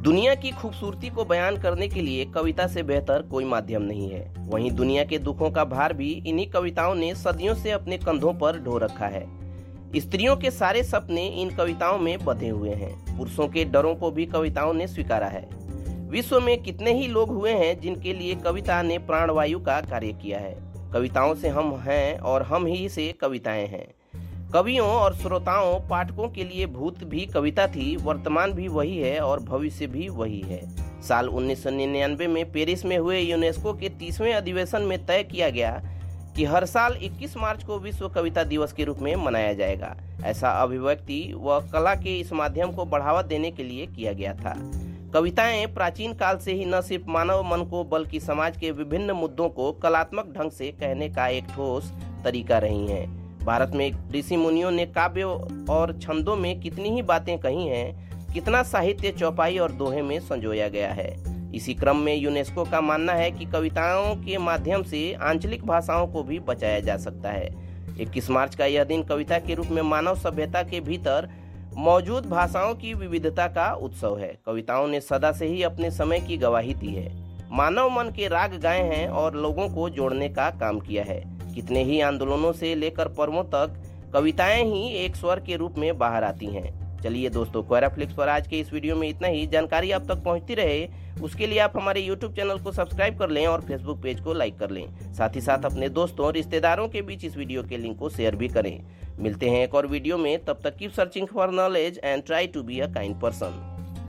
दुनिया की खूबसूरती को बयान करने के लिए कविता से बेहतर कोई माध्यम नहीं है। वहीं दुनिया के दुखों का भार भी इन्हीं कविताओं ने सदियों से अपने कंधों पर ढो रखा है। स्त्रियों के सारे सपने इन कविताओं में बधे हुए हैं। पुरुषों के डरों को भी कविताओं ने स्वीकारा है। विश्व में कितने ही लोग हुए हैं जिनके लिए कविता ने प्राणवायु का कार्य किया है। कविताओं से हम हैं और हम ही से कविताएँ हैं। कवियों और श्रोताओं, पाठकों के लिए भूत भी कविता थी, वर्तमान भी वही है और भविष्य भी वही है। साल 1999 में पेरिस में हुए यूनेस्को के तीसवें अधिवेशन में तय किया गया कि हर साल 21 मार्च को विश्व कविता दिवस के रूप में मनाया जाएगा। ऐसा अभिव्यक्ति व कला के इस माध्यम को बढ़ावा देने के लिए किया गया था। कविताएँ प्राचीन काल से ही न सिर्फ़ मानव मन को, बल्कि समाज के विभिन्न मुद्दों को कलात्मक ढंग से कहने का एक ठोस तरीका रही हैं। भारत में ऋषि मुनियों ने काव्य और छंदों में कितनी ही बातें कही हैं, कितना साहित्य चौपाई और दोहे में संजोया गया है। इसी क्रम में यूनेस्को का मानना है कि कविताओं के माध्यम से आंचलिक भाषाओं को भी बचाया जा सकता है। 21 मार्च का यह दिन कविता के रूप में मानव सभ्यता के भीतर मौजूद भाषाओं की विविधता का उत्सव है। कविताओं ने सदा से ही अपने समय की गवाही दी है। मानव मन के राग गाए हैं और लोगों को जोड़ने का काम किया है। कितने ही आंदोलनों से लेकर पर्वों तक कविताएँ ही एक स्वर के रूप में बाहर आती हैं। चलिए दोस्तों, क्वेरा फ्लिक्स पर आज के इस वीडियो में इतना ही। जानकारी आप तक पहुँचती रहे, उसके लिए आप हमारे यूट्यूब चैनल को सब्सक्राइब कर लें और फेसबुक पेज को लाइक कर लें। साथ ही साथ अपने दोस्तों और रिश्तेदारों के बीच इस वीडियो के लिंक को शेयर भी करें। मिलते हैं एक और वीडियो में, तब तक keep searching for knowledge and try to be a kind person